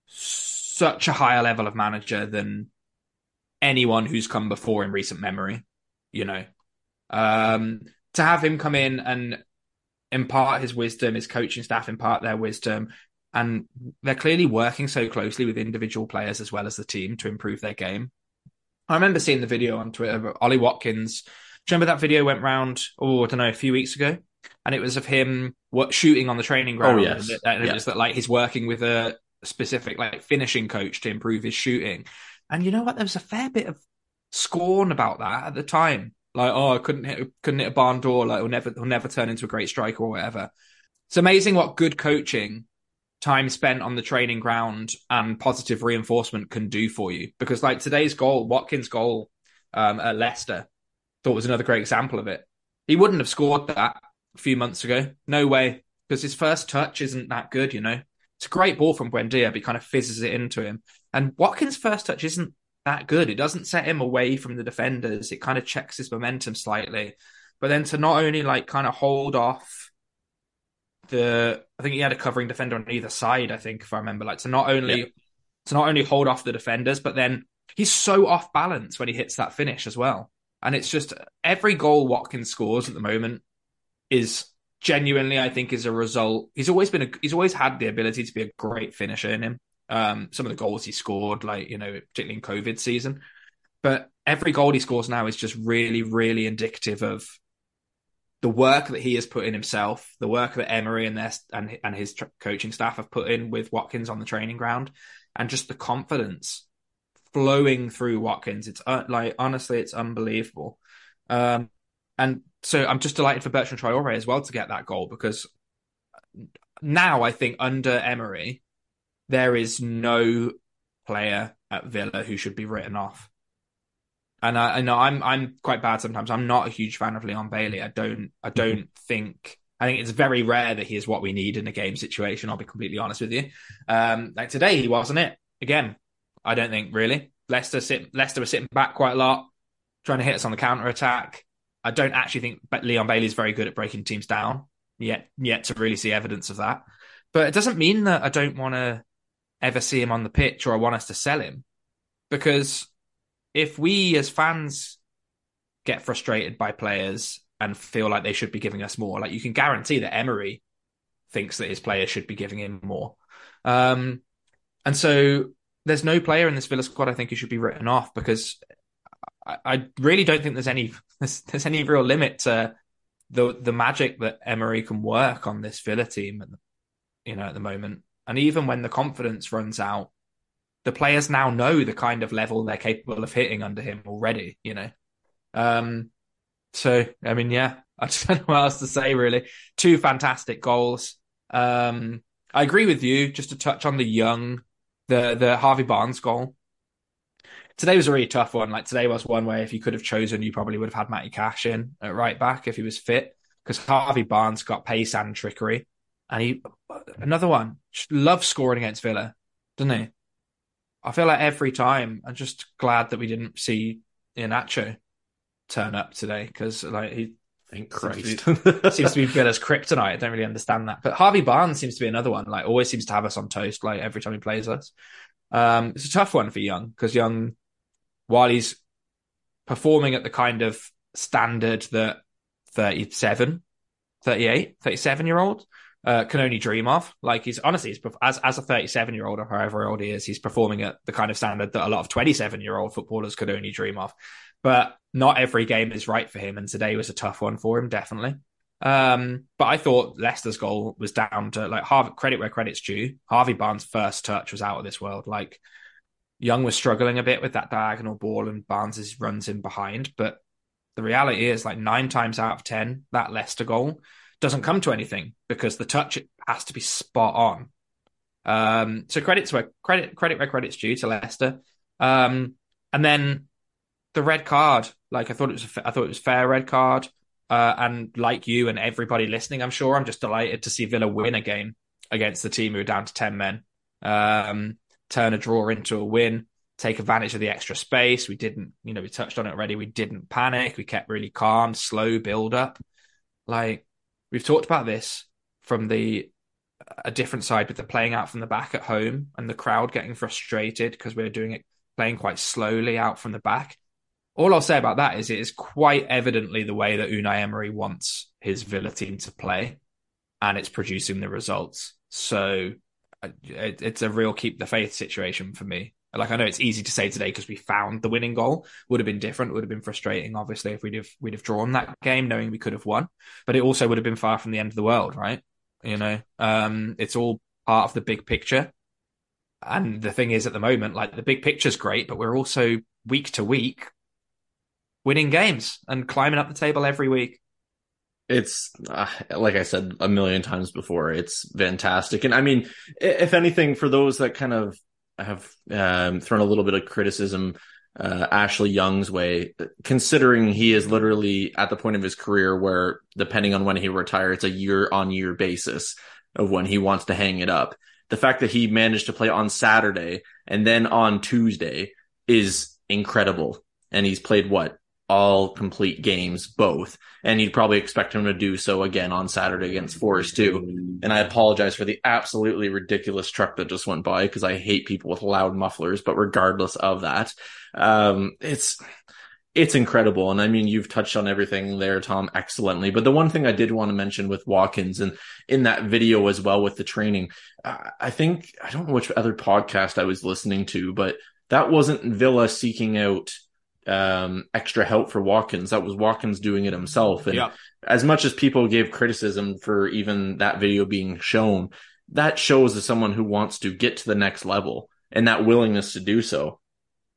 such a higher level of manager than anyone who's come before in recent memory, you know. Um, to have him come in and impart his wisdom, his coaching staff impart their wisdom, and they're clearly working so closely with individual players as well as the team to improve their game. I remember seeing the video on Twitter. Of Ollie Watkins. Do you remember that video went round? Oh, I don't know, a few weeks ago, and it was of him what, shooting on the training oh, ground. Oh yes, and it, yeah. was that like he's working with a specific like finishing coach to improve his shooting. And you know what? There was a fair bit of scorn about that at the time. Like, oh, I couldn't hit, couldn't hit a barn door. Like, he'll never, he'll never turn into a great striker or whatever. It's amazing what good coaching, time spent on the training ground, and positive reinforcement can do for you. Because like today's goal, Watkins' goal um, at Leicester, thought was another great example of it. He wouldn't have scored that a few months ago. No way, because his first touch isn't that good. You know, it's a great ball from Buendia, but he kind of fizzes it into him. And Watkins' first touch isn't that good. It doesn't set him away from the defenders. It kind of checks his momentum slightly. But then to not only like kind of hold off the, I think he had a covering defender on either side. I think if I remember, like to not only yeah. to not only hold off the defenders, but then he's so off balance when he hits that finish as well. And it's just every goal Watkins scores at the moment is genuinely, I think, is a result. He's always been a, he's always had the ability to be a great finisher in him. Um, some of the goals he scored, like you know, particularly in COVID season, but every goal he scores now is just really, really indicative of the work that he has put in himself, the work that Emery and their and and his coaching staff have put in with Watkins on the training ground, and just the confidence flowing through Watkins. It's uh, like honestly, it's unbelievable. Um, and so I'm just delighted for Bertrand Traore as well to get that goal because now I think under Emery, there is no player at Villa who should be written off. And I, I know I'm I'm quite bad sometimes. I'm not a huge fan of Leon Bailey. I don't I mm-hmm. don't mm-hmm. think I think it's very rare that he is what we need in a game situation. I'll be completely honest with you. Um, like today, he wasn't it. Again, I don't think really. Leicester sit Leicester were sitting back quite a lot, trying to hit us on the counter attack. I don't actually think Leon Bailey is very good at breaking teams down yet. Yet to really see evidence of that, but it doesn't mean that I don't want to ever see him on the pitch or I want us to sell him. Because if we as fans get frustrated by players and feel like they should be giving us more, like you can guarantee that Emery thinks that his players should be giving him more. Um, and so there's no player in this Villa squad I think who should be written off because I, I really don't think there's any [LAUGHS] there's, there's, any real limit to the the magic that Emery can work on this Villa team, you know, at the moment. And even when the confidence runs out, the players now know the kind of level they're capable of hitting under him already, you know. Um, so, I mean, yeah, I just [LAUGHS] don't know what else to say, really. Two fantastic goals. Um, I agree with you. Just to touch on the young, the the Harvey Barnes goal. Today was a really tough one. Like today was one where if you could have chosen, you probably would have had Matty Cash in at right back if he was fit, because Harvey Barnes got pace and trickery. And he, another one, loves scoring against Villa, doesn't he? I feel like every time, I'm just glad that we didn't see Iheanacho turn up today because, like, he Thank Christ. Seems to, be, [LAUGHS] seems to be Villa's kryptonite. I don't really understand that. But Harvey Barnes seems to be another one. Like, always seems to have us on toast. Like every time he plays us, um, it's a tough one for Young because Young, while he's performing at the kind of standard that 37, 38, 37 year old uh, can only dream of. Like he's honestly, he's, as as a 37 year old or however old he is, he's performing at the kind of standard that a lot of 27 year old footballers could only dream of. But not every game is right for him, and today was a tough one for him, definitely. Um, but I thought Leicester's goal was down to like Harvey, credit where credit's due. Harvey Barnes' first touch was out of this world. Like Young was struggling a bit with that diagonal ball, and Barnes runs in behind. But the reality is, like nine times out of ten, that Leicester goal doesn't come to anything because the touch has to be spot on. Um, so credits where credit credit where credit's due to Leicester. Um, And then the red card, like I thought it was, a, I thought it was fair red card. Uh, and like you and everybody listening, I'm sure I'm just delighted to see Villa win a game against the team who are down to 10 men. Um, turn a draw into a win, take advantage of the extra space. We didn't, you know, we touched on it already. We didn't panic. We kept really calm, slow build up. Like we've talked about this from the a different side with the playing out from the back at home and the crowd getting frustrated because we we're doing it playing quite slowly out from the back. All I'll say about that is it is quite evidently the way that Unai Emery wants his Villa team to play, and it's producing the results. So uh, it, it's a real keep the faith situation for me. Like I know it's easy to say today because we found the winning goal. Would have been different. Would have been frustrating, obviously, if we'd have we'd have drawn that game, knowing we could have won. But it also would have been far from the end of the world, right? You know, um, it's all part of the big picture. And the thing is, at the moment, like the big picture's great, but we're also week to week winning games and climbing up the table every week. It's uh, like I said a million times before. It's fantastic, and I mean, if anything, for those that kind of have um, thrown a little bit of criticism uh, Ashley Young's way, considering he is literally at the point of his career where, depending on when he retires, it's a year on year basis of when he wants to hang it up. The fact that he managed to play on Saturday and then on Tuesday is incredible. And he's played what all complete games, both. And you'd probably expect him to do so again on Saturday against Forest too. And I apologize for the absolutely ridiculous truck that just went by because I hate people with loud mufflers. But regardless of that, um, it's it's incredible. And I mean, you've touched on everything there, Tom, excellently. But the one thing I did want to mention with Watkins and in that video as well with the training, I think I don't know which other podcast I was listening to, but that wasn't Villa seeking out um, extra help for Watkins. That was Watkins doing it himself. And yeah. as much as people gave criticism for even that video being shown, that shows as someone who wants to get to the next level and that willingness to do so.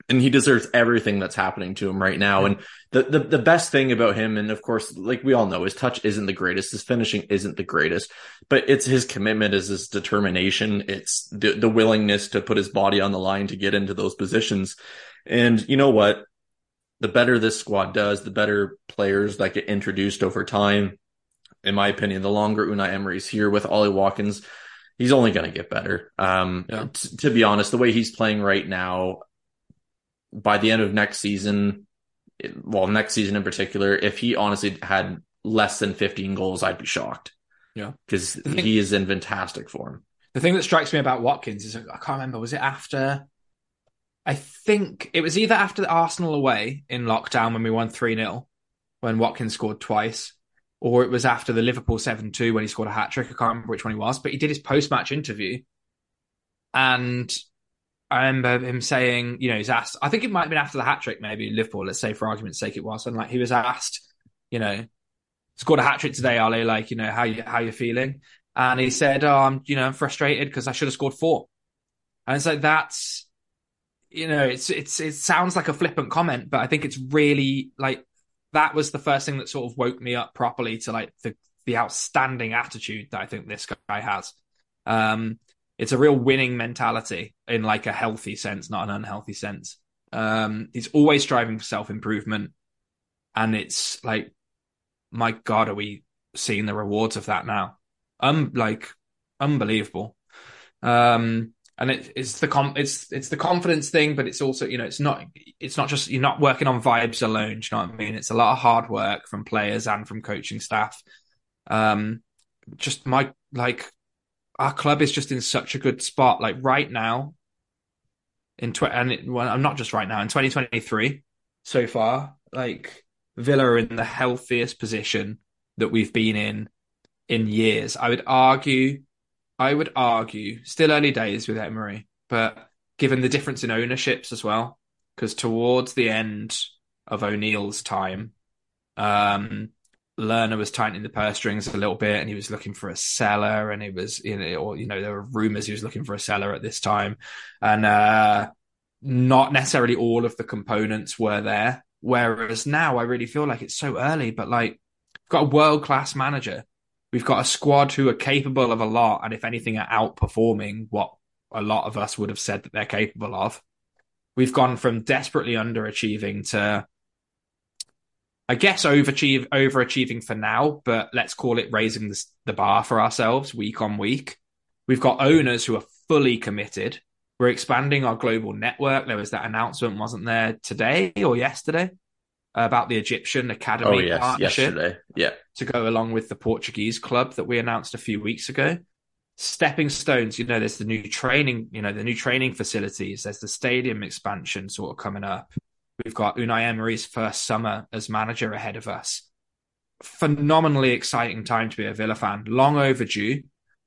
And he deserves everything that's happening to him right now. Yeah. And the, the, the best thing about him, and of course, like we all know, his touch isn't the greatest, his finishing isn't the greatest, but it's his commitment, is his determination, it's the, the willingness to put his body on the line to get into those positions. And you know what? The better this squad does, the better players that get introduced over time. In my opinion, the longer Unai Emery's here with Ollie Watkins, he's only going to get better. Um, yeah. t- to be honest, the way he's playing right now, by the end of next season, well, next season in particular, if he honestly had less than 15 goals, I'd be shocked. Yeah. Because he is in fantastic form. The thing that strikes me about Watkins is I can't remember, was it after I think it was either after the Arsenal away in lockdown when we won 3 0, when Watkins scored twice, or it was after the Liverpool 7 2 when he scored a hat trick. I can't remember which one he was, but he did his post match interview. And I remember him saying, you know, he's asked, I think it might have been after the hat trick, maybe Liverpool, let's say for argument's sake it was. And like he was asked, you know, scored a hat trick today, Ollie, like, you know, how you how you feeling? And he said, Oh, I'm, you know, I'm frustrated because I should have scored four. And it's like that's you know, it's it's it sounds like a flippant comment, but I think it's really like that was the first thing that sort of woke me up properly to like the the outstanding attitude that I think this guy has. Um, it's a real winning mentality in like a healthy sense, not an unhealthy sense. Um, he's always striving for self improvement, and it's like, my God, are we seeing the rewards of that now? Um, like unbelievable. Um, and it, it's the com- it's it's the confidence thing, but it's also you know it's not it's not just you're not working on vibes alone. You know what I mean? It's a lot of hard work from players and from coaching staff. Um, just my like our club is just in such a good spot. Like right now, in tw- and it, well, I'm not just right now in 2023 so far. Like Villa are in the healthiest position that we've been in in years. I would argue I would argue, still early days with Emery, but given the difference in ownerships as well, because towards the end of O'Neill's time, um, Lerner was tightening the purse strings a little bit, and he was looking for a seller, and he was, you know, or you know, there were rumors he was looking for a seller at this time, and uh, not necessarily all of the components were there. Whereas now, I really feel like it's so early, but like, got a world class manager We've got a squad who are capable of a lot, and if anything, are outperforming what a lot of us would have said that they're capable of. we've gone from desperately underachieving to I guess overachieve overachieving for now, but let's call it raising the, the bar for ourselves week on week. We've got owners who are fully committed. We're expanding our global network. There was that announcement, wasn't there, today or yesterday, about the Egyptian Academy oh, yes, partnership yesterday. Yeah. to go along with the Portuguese club that we announced a few weeks ago. Stepping stones, you know, there's the new training, you know, the new training facilities. There's the stadium expansion sort of coming up. We've got Unai Emery's first summer as manager ahead of us. Phenomenally exciting time to be a Villa fan, long overdue.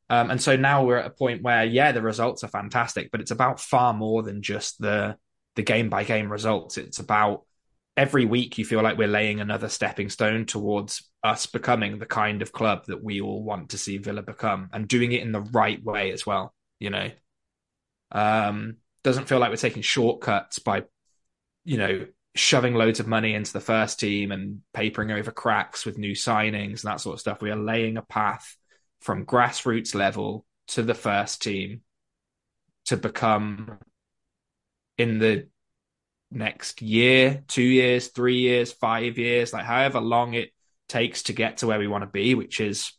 Um, and so now we're at a point where, yeah, the results are fantastic, but it's about far more than just the the game by game results. It's about every week you feel like we're laying another stepping stone towards us becoming the kind of club that we all want to see Villa become and doing it in the right way as well. You know, um, doesn't feel like we're taking shortcuts by you know, shoving loads of money into the first team and papering over cracks with new signings and that sort of stuff. We are laying a path from grassroots level to the first team to become in the next year, two years, three years, five years, like however long it takes to get to where we want to be, which is,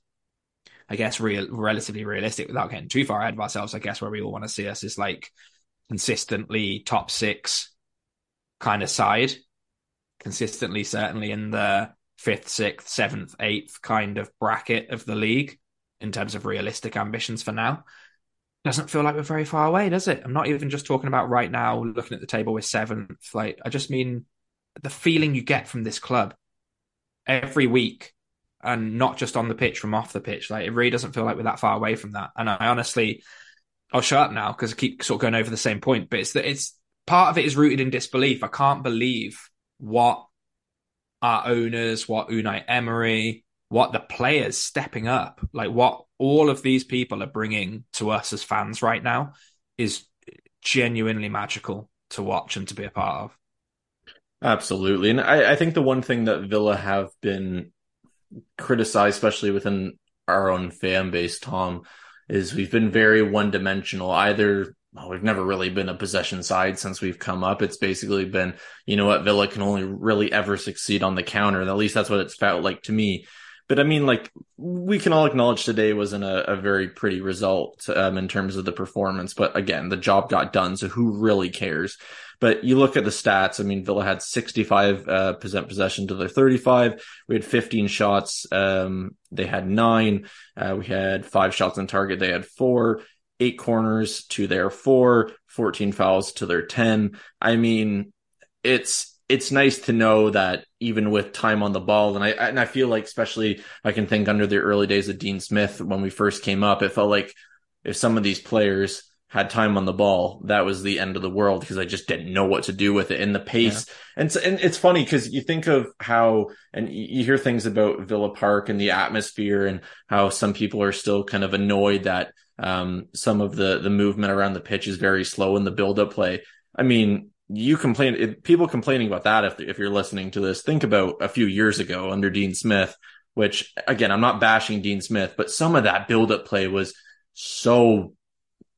I guess, real, relatively realistic without getting too far ahead of ourselves. I guess where we all want to see us is like consistently top six, kind of side, consistently, certainly in the fifth, sixth, seventh, eighth kind of bracket of the league in terms of realistic ambitions for now. Doesn't feel like we're very far away, does it? I'm not even just talking about right now, looking at the table with seventh. Like, I just mean the feeling you get from this club every week and not just on the pitch from off the pitch. Like, it really doesn't feel like we're that far away from that. And I honestly, I'll shut up now because I keep sort of going over the same point, but it's that it's part of it is rooted in disbelief. I can't believe what our owners, what Unai Emery, what the players stepping up, like what all of these people are bringing to us as fans right now is genuinely magical to watch and to be a part of. Absolutely. And I, I think the one thing that Villa have been criticized, especially within our own fan base, Tom, is we've been very one dimensional. Either well, we've never really been a possession side since we've come up. It's basically been, you know what, Villa can only really ever succeed on the counter. And at least that's what it's felt like to me. But I mean, like we can all acknowledge today wasn't a, a very pretty result um, in terms of the performance. But again, the job got done. So who really cares? But you look at the stats. I mean, Villa had 65 uh, percent possession to their 35. We had 15 shots. Um, they had nine. Uh, we had five shots on target. They had four eight corners to their four, 14 fouls to their 10. I mean, it's, it's nice to know that even with time on the ball, and I and I feel like especially I can think under the early days of Dean Smith when we first came up, it felt like if some of these players had time on the ball, that was the end of the world because I just didn't know what to do with it. And the pace, yeah. and, so, and it's funny because you think of how, and you hear things about Villa Park and the atmosphere and how some people are still kind of annoyed that um, some of the the movement around the pitch is very slow in the build up play. I mean, you complain people complaining about that if if you're listening to this. Think about a few years ago under Dean Smith, which again, I'm not bashing Dean Smith, but some of that build up play was so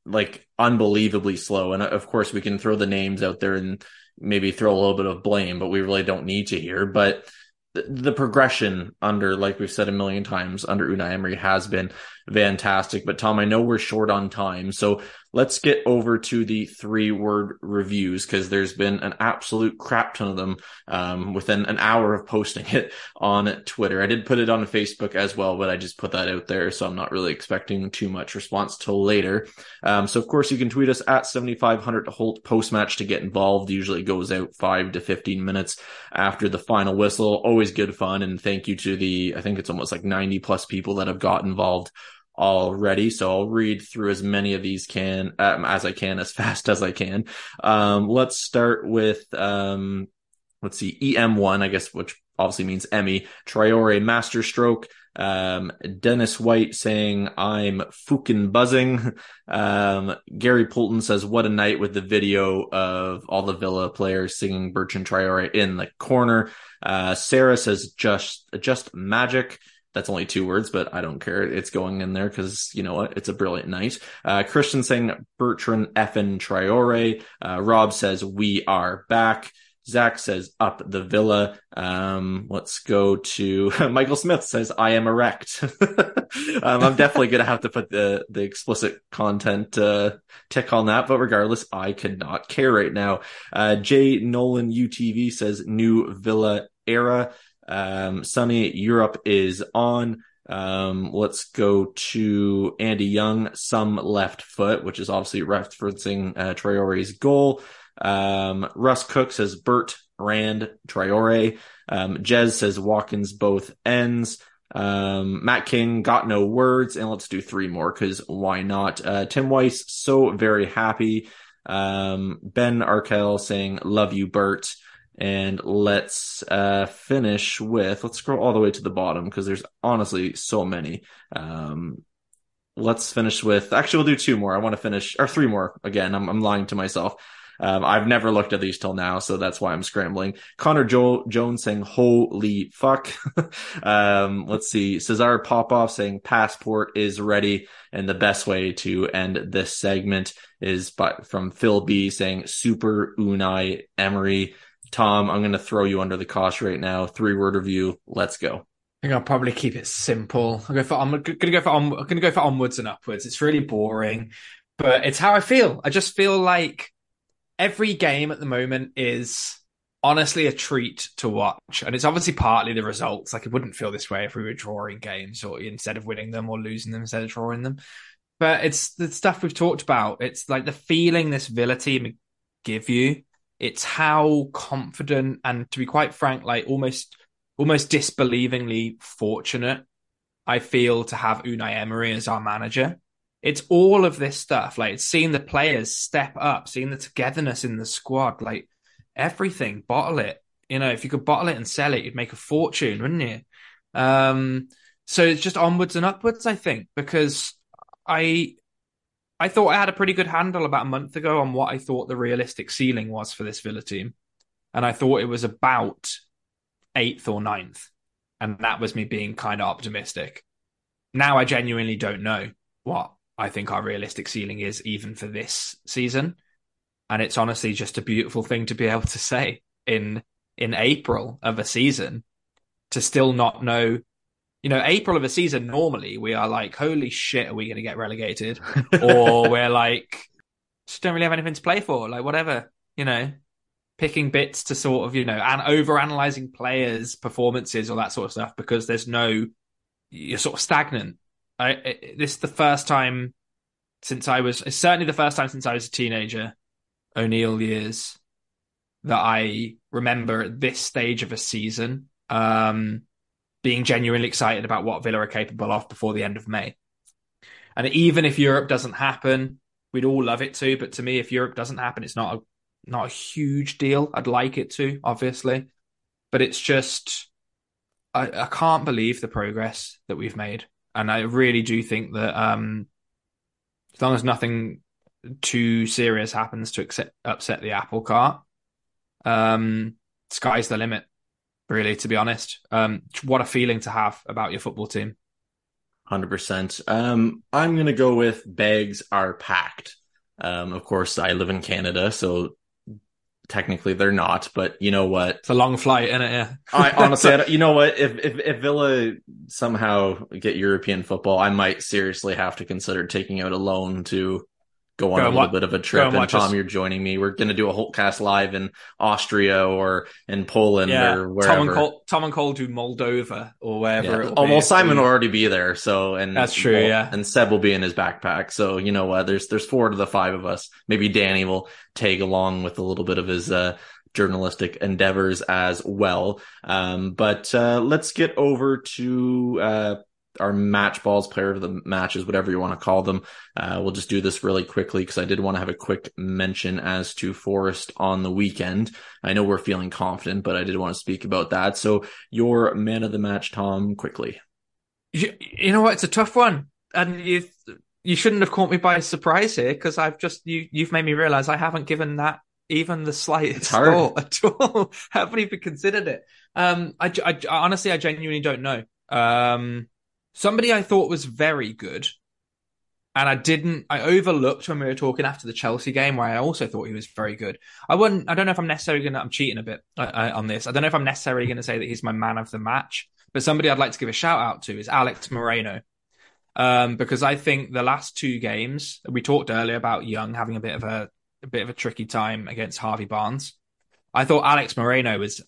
like unbelievably slow. And of course, we can throw the names out there and maybe throw a little bit of blame, but we really don't need to here. But the progression under, like we've said a million times, under Unai Emery has been fantastic. But Tom, I know we're short on time, so let's get over to the three word reviews because there's been an absolute crap ton of them um, within an hour of posting it on Twitter. I did put it on Facebook as well, but I just put that out there, so I'm not really expecting too much response till later. Um, so of course you can tweet us at 7500 Holte post match to get involved. Usually goes out five to 15 minutes after the final whistle. Always good fun, and thank you to the I think it's almost like 90 plus people that have got involved already. So I'll read through as many of these can um, as I can, as [LAUGHS] fast as I can. Um, let's start with um, let's see, EM1, I guess, which obviously means Emmy. Traore Masterstroke. Um, Dennis White saying, I'm fucking buzzing. [LAUGHS] Um, Gary Poulton says, what a night with the video of all the Villa players singing Bertrand Traore in the corner. Uh, Sarah says, just, just magic. That's only two words, but I don't care. It's going in there because you know what? It's a brilliant night. Uh, Christian saying Bertrand effin Traore. Uh, Rob says we are back. Zach says up the villa. Um, let's go to [LAUGHS] Michael Smith says I am erect. [LAUGHS] um, I'm definitely gonna have to put the the explicit content uh, tick on that, but regardless, I could not care right now. Uh, Jay Nolan UTV says new villa era. Um, Sunny Europe is on. Um, let's go to Andy Young, some left foot, which is obviously referencing uh, Traore's goal. Um, Russ Cook says Bert, Rand, Traore. Um, Jez says Watkins both ends. Um, Matt King got no words, and let's do three more because why not? Uh, Tim Weiss, so very happy. Um, ben Arkell saying, Love you, Bert. And let's uh, finish with, let's scroll all the way to the bottom because there's honestly so many. Um, let's finish with, actually, we'll do two more. I want to finish, or three more. Again, I'm, I'm lying to myself. Um, I've never looked at these till now, so that's why I'm scrambling. Connor jo- Jones saying, holy fuck. [LAUGHS] um, let's see. Cesar Popov saying passport is ready. And the best way to end this segment is but from Phil B saying super Unai Emery. Tom, I'm going to throw you under the cosh right now. Three word review. Let's go. I think I'll probably keep it simple. I'll go for I'm gonna go for I'm gonna go for onwards and upwards. It's really boring, but it's how I feel. I just feel like every game at the moment is honestly a treat to watch. And it's obviously partly the results. Like it wouldn't feel this way if we were drawing games or instead of winning them or losing them instead of drawing them. But it's the stuff we've talked about. It's like the feeling this Villa team give you. It's how confident and to be quite frank, like almost almost disbelievingly fortunate I feel to have Unai Emery as our manager it's all of this stuff. Like it's seeing the players step up, seeing the togetherness in the squad, like everything. Bottle it. You know, if you could bottle it and sell it, you'd make a fortune, wouldn't you? Um, so it's just onwards and upwards, I think, because I I thought I had a pretty good handle about a month ago on what I thought the realistic ceiling was for this Villa team. And I thought it was about eighth or ninth. And that was me being kind of optimistic. Now I genuinely don't know what I think our realistic ceiling is even for this season. And it's honestly just a beautiful thing to be able to say in in April of a season to still not know you know, April of a season, normally we are like, holy shit, are we going to get relegated? [LAUGHS] or we're like, just don't really have anything to play for. Like, whatever, you know, picking bits to sort of, you know, and over analyzing players' performances or that sort of stuff because there's no, you're sort of stagnant. I, this is the first time since I was it's certainly the first time since I was a teenager, O'Neill years, that I remember at this stage of a season um, being genuinely excited about what Villa are capable of before the end of May. And even if Europe doesn't happen, we'd all love it to. But to me, if Europe doesn't happen, it's not a not a huge deal. I'd like it to, obviously, but it's just I, I can't believe the progress that we've made and I really do think that um, as long as nothing too serious happens to accept, upset the apple cart, um, sky's the limit. Really, to be honest, um, what a feeling to have about your football team. Hundred percent. Um, I'm gonna go with bags are packed. Um, of course, I live in Canada, so technically they're not, but you know what? It's a long flight, isn't it? Yeah. I honestly, I [LAUGHS] you know what? If, if if Villa somehow get European football, I might seriously have to consider taking out a loan to go on go a little bit of a trip. And, and Tom, us. you're joining me. We're going to do a Holtecast live in Austria or in Poland yeah. or wherever. Tom and, Cole, Tom and Cole do Moldova or wherever. Yeah. Oh, well, Simon will already be there. So, and that's true. Well, yeah. And Seb will be in his backpack. So, you know what? There's, there's four to the five of us. Maybe Danny will tag along with a little bit of his, uh, journalistic endeavors as well. Um, but uh, let's get over to uh, our match balls, player of the matches, whatever you want to call them. Uh, we'll just do this really quickly because I did want to have a quick mention as to Forest on the weekend. I know we're feeling confident, but I did want to speak about that. So your man of the match, Tom, quickly. You, you know what? It's a tough one, and you you shouldn't have caught me by surprise here because I've just you you've made me realize I haven't given that even the slightest thought at all. [LAUGHS] haven't even considered it. Um, I, I honestly, I genuinely don't know. Um, somebody I thought was very good, and I didn't. I overlooked when we were talking after the Chelsea game, where I also thought he was very good. I wouldn't. I don't know if I'm necessarily going to. I'm cheating a bit uh, uh, on this. I don't know if I'm necessarily going to say that he's my man of the match, but somebody I'd like to give a shout out to is Alex Moreno. Um, because I think the last two games we talked earlier about Young having a bit of a, a bit of a tricky time against Harvey Barnes. I thought Alex Moreno was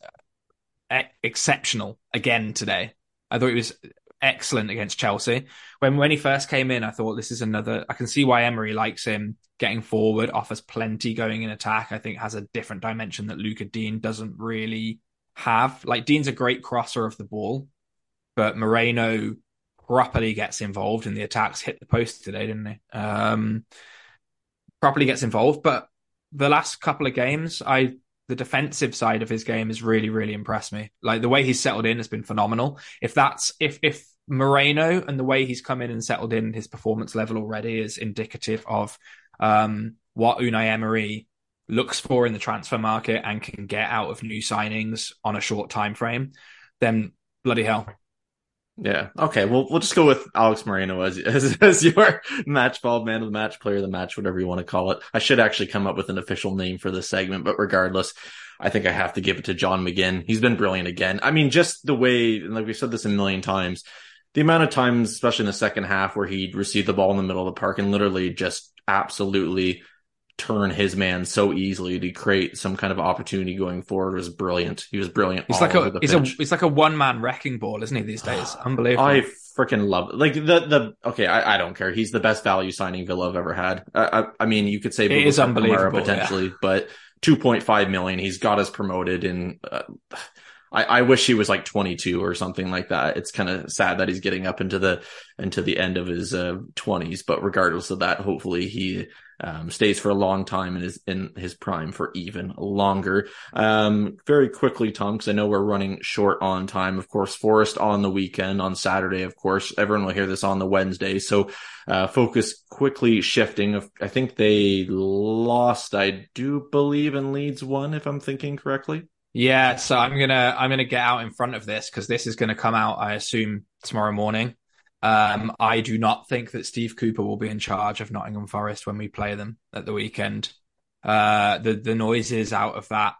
exceptional again today. I thought he was excellent against Chelsea. When when he first came in, I thought this is another. I can see why Emery likes him. Getting forward offers plenty going in attack. I think has a different dimension that Lucas Digne doesn't really have. Like Digne's a great crosser of the ball, but Moreno properly gets involved in the attacks. Hit the post today, didn't he? Um, properly gets involved, but the last couple of games, I the defensive side of his game has really, really impressed me. Like the way he's settled in has been phenomenal. If that's if if Moreno and the way he's come in and settled in his performance level already is indicative of um, what Unai Emery looks for in the transfer market and can get out of new signings on a short time frame, then bloody hell, yeah. Okay. Well, we'll just go with Alex Moreno as, [LAUGHS] as, as your match ball man of the match, player of the match, whatever you want to call it. I should actually come up with an official name for this segment, but regardless, I think I have to give it to John McGinn. He's been brilliant again. I mean, just the way, like we've said this a million times, the amount of times, especially in the second half, where he'd receive the ball in the middle of the park and literally just absolutely turn his man so easily to create some kind of opportunity going forward was brilliant. He was brilliant. He's like a he's a he's like a one man wrecking ball, isn't he? These days, [SIGHS] unbelievable. I freaking love it. like the the okay. I, I don't care. He's the best value signing Villa have ever had. I, I, I mean, you could say it is unbelievable potentially, yeah. but two point five million. He's got us promoted in. Uh, I, I wish he was like 22 or something like that. It's kind of sad that he's getting up into the into the end of his uh, 20s, but regardless of that, hopefully he um, stays for a long time and is in his prime for even longer. Um, very quickly, Tom, because I know we're running short on time. Of course, Forest on the weekend on Saturday. Of course, everyone will hear this on the Wednesday. So uh, focus quickly shifting. I think they lost. I do believe in Leeds one, if I'm thinking correctly. Yeah, so I'm gonna I'm gonna get out in front of this because this is gonna come out, I assume, tomorrow morning. Um, I do not think that Steve Cooper will be in charge of Nottingham Forest when we play them at the weekend. Uh, the the noises out of that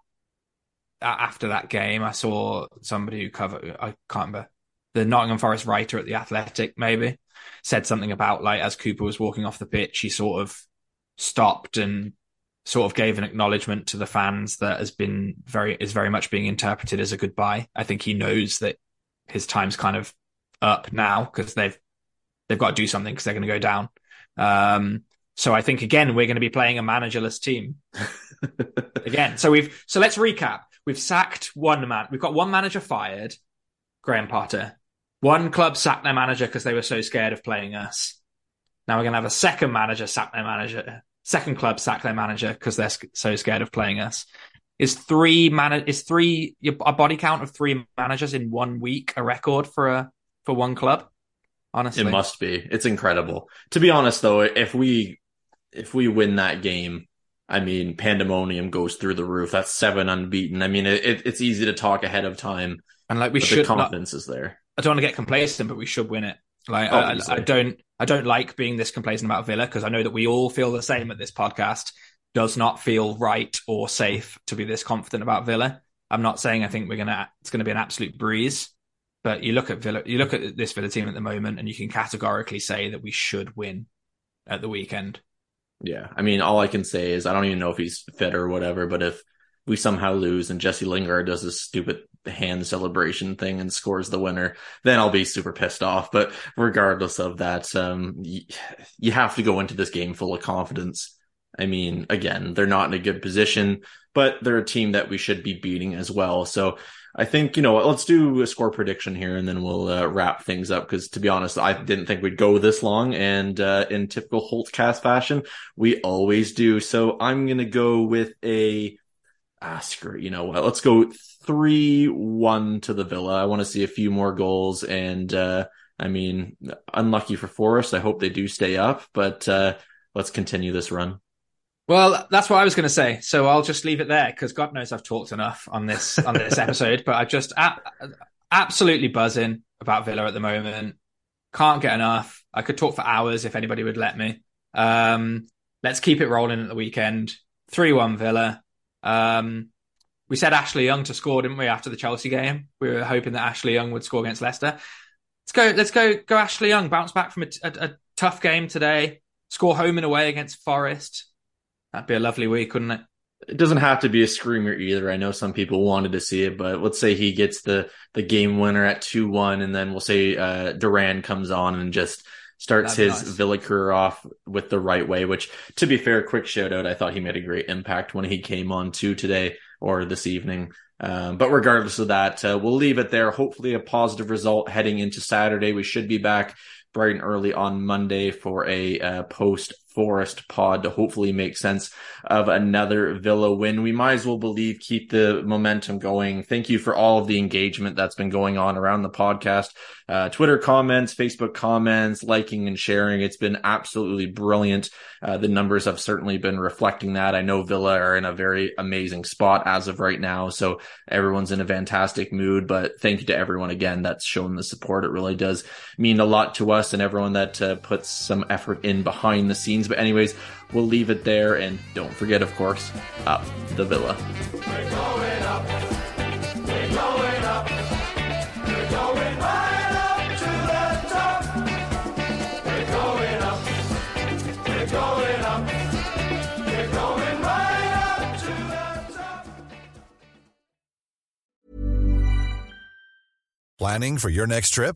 after that game, I saw somebody who covered. I can't remember the Nottingham Forest writer at the Athletic maybe said something about like as Cooper was walking off the pitch, he sort of stopped and sort of gave an acknowledgement to the fans that has been very is very much being interpreted as a goodbye. I think he knows that his time's kind of up now because they've they've got to do something because they're going to go down. Um, so I think again we're going to be playing a managerless team [LAUGHS] again. So we've so let's recap. We've sacked one man. We've got one manager fired, Graham Potter. One club sacked their manager because they were so scared of playing us. Now we're going to have a second manager sack their manager second club sack their manager because they're so scared of playing us. Is three man is three a body count of three managers in one week a record for a for one club? Honestly, it must be. It's incredible. To be honest, though, if we if we win that game, I mean, pandemonium goes through the roof. That's seven unbeaten. I mean, it, it's easy to talk ahead of time, and like we should. The confidence not, is there. I don't want to get complacent, but we should win it. Like I, I, don't I don't like being this complacent about Villa because I know that we all feel the same at this podcast. Does not feel right or safe to be this confident about Villa. I'm not saying I think we're gonna it's gonna be an absolute breeze, but you look at Villa you look at this Villa team at the moment and you can categorically say that we should win at the weekend. Yeah. I mean all I can say is I don't even know if he's fit or whatever, but if we somehow lose and Jesse Lingard does this stupid hand celebration thing and scores the winner, then I'll be super pissed off. But regardless of that, um, y- you have to go into this game full of confidence. I mean, again, they're not in a good position, but they're a team that we should be beating as well. So I think, you know, let's do a score prediction here and then we'll uh, wrap things up. Cause to be honest, I didn't think we'd go this long. And, uh, in typical Holtecast fashion, we always do. So I'm going to go with a, ah, screw. You know what? Let's go three one to the Villa. I want to see a few more goals, and uh, I mean, unlucky for Forest. I hope they do stay up, but uh, let's continue this run. Well, that's what I was going to say. So I'll just leave it there because God knows I've talked enough on this on this [LAUGHS] episode. But I just a- absolutely buzzing. about Villa at the moment. Can't get enough. I could talk for hours if anybody would let me. Um, let's keep it rolling at the weekend. 3 1 Villa. Um, we said Ashley Young to score, didn't we, after the Chelsea game? We were hoping that Ashley Young would score against Leicester. Let's go, let's go, go Ashley Young, bounce back from a, a, a tough game today, score home and away against Forest. That'd be a lovely week, wouldn't it? It doesn't have to be a screamer either. I know some people wanted to see it, but let's say he gets the the game winner at two one, and then we'll say uh, Duran comes on and just starts his nice. Villa career off with the right way. Which, to be fair, quick shout out. I thought he made a great impact when he came on to today or this evening. Um, but regardless of that, uh, we'll leave it there. Hopefully, a positive result heading into Saturday. We should be back bright and early on Monday for a uh, post Forest pod to hopefully make sense of another Villa win. We might as well believe keep the momentum going. Thank you for all of the engagement that's been going on around the podcast. Uh, Twitter comments, Facebook comments, liking and sharing. It's been absolutely brilliant. Uh, the numbers have certainly been reflecting that. I know Villa are in a very amazing spot as of right now. So everyone's in a fantastic mood, but thank you to everyone again that's shown the support. It really does mean a lot to us and everyone that uh, puts some effort in behind the scenes. But anyways, we'll leave it there. And don't forget, of course, up the Villa. Planning for your next trip?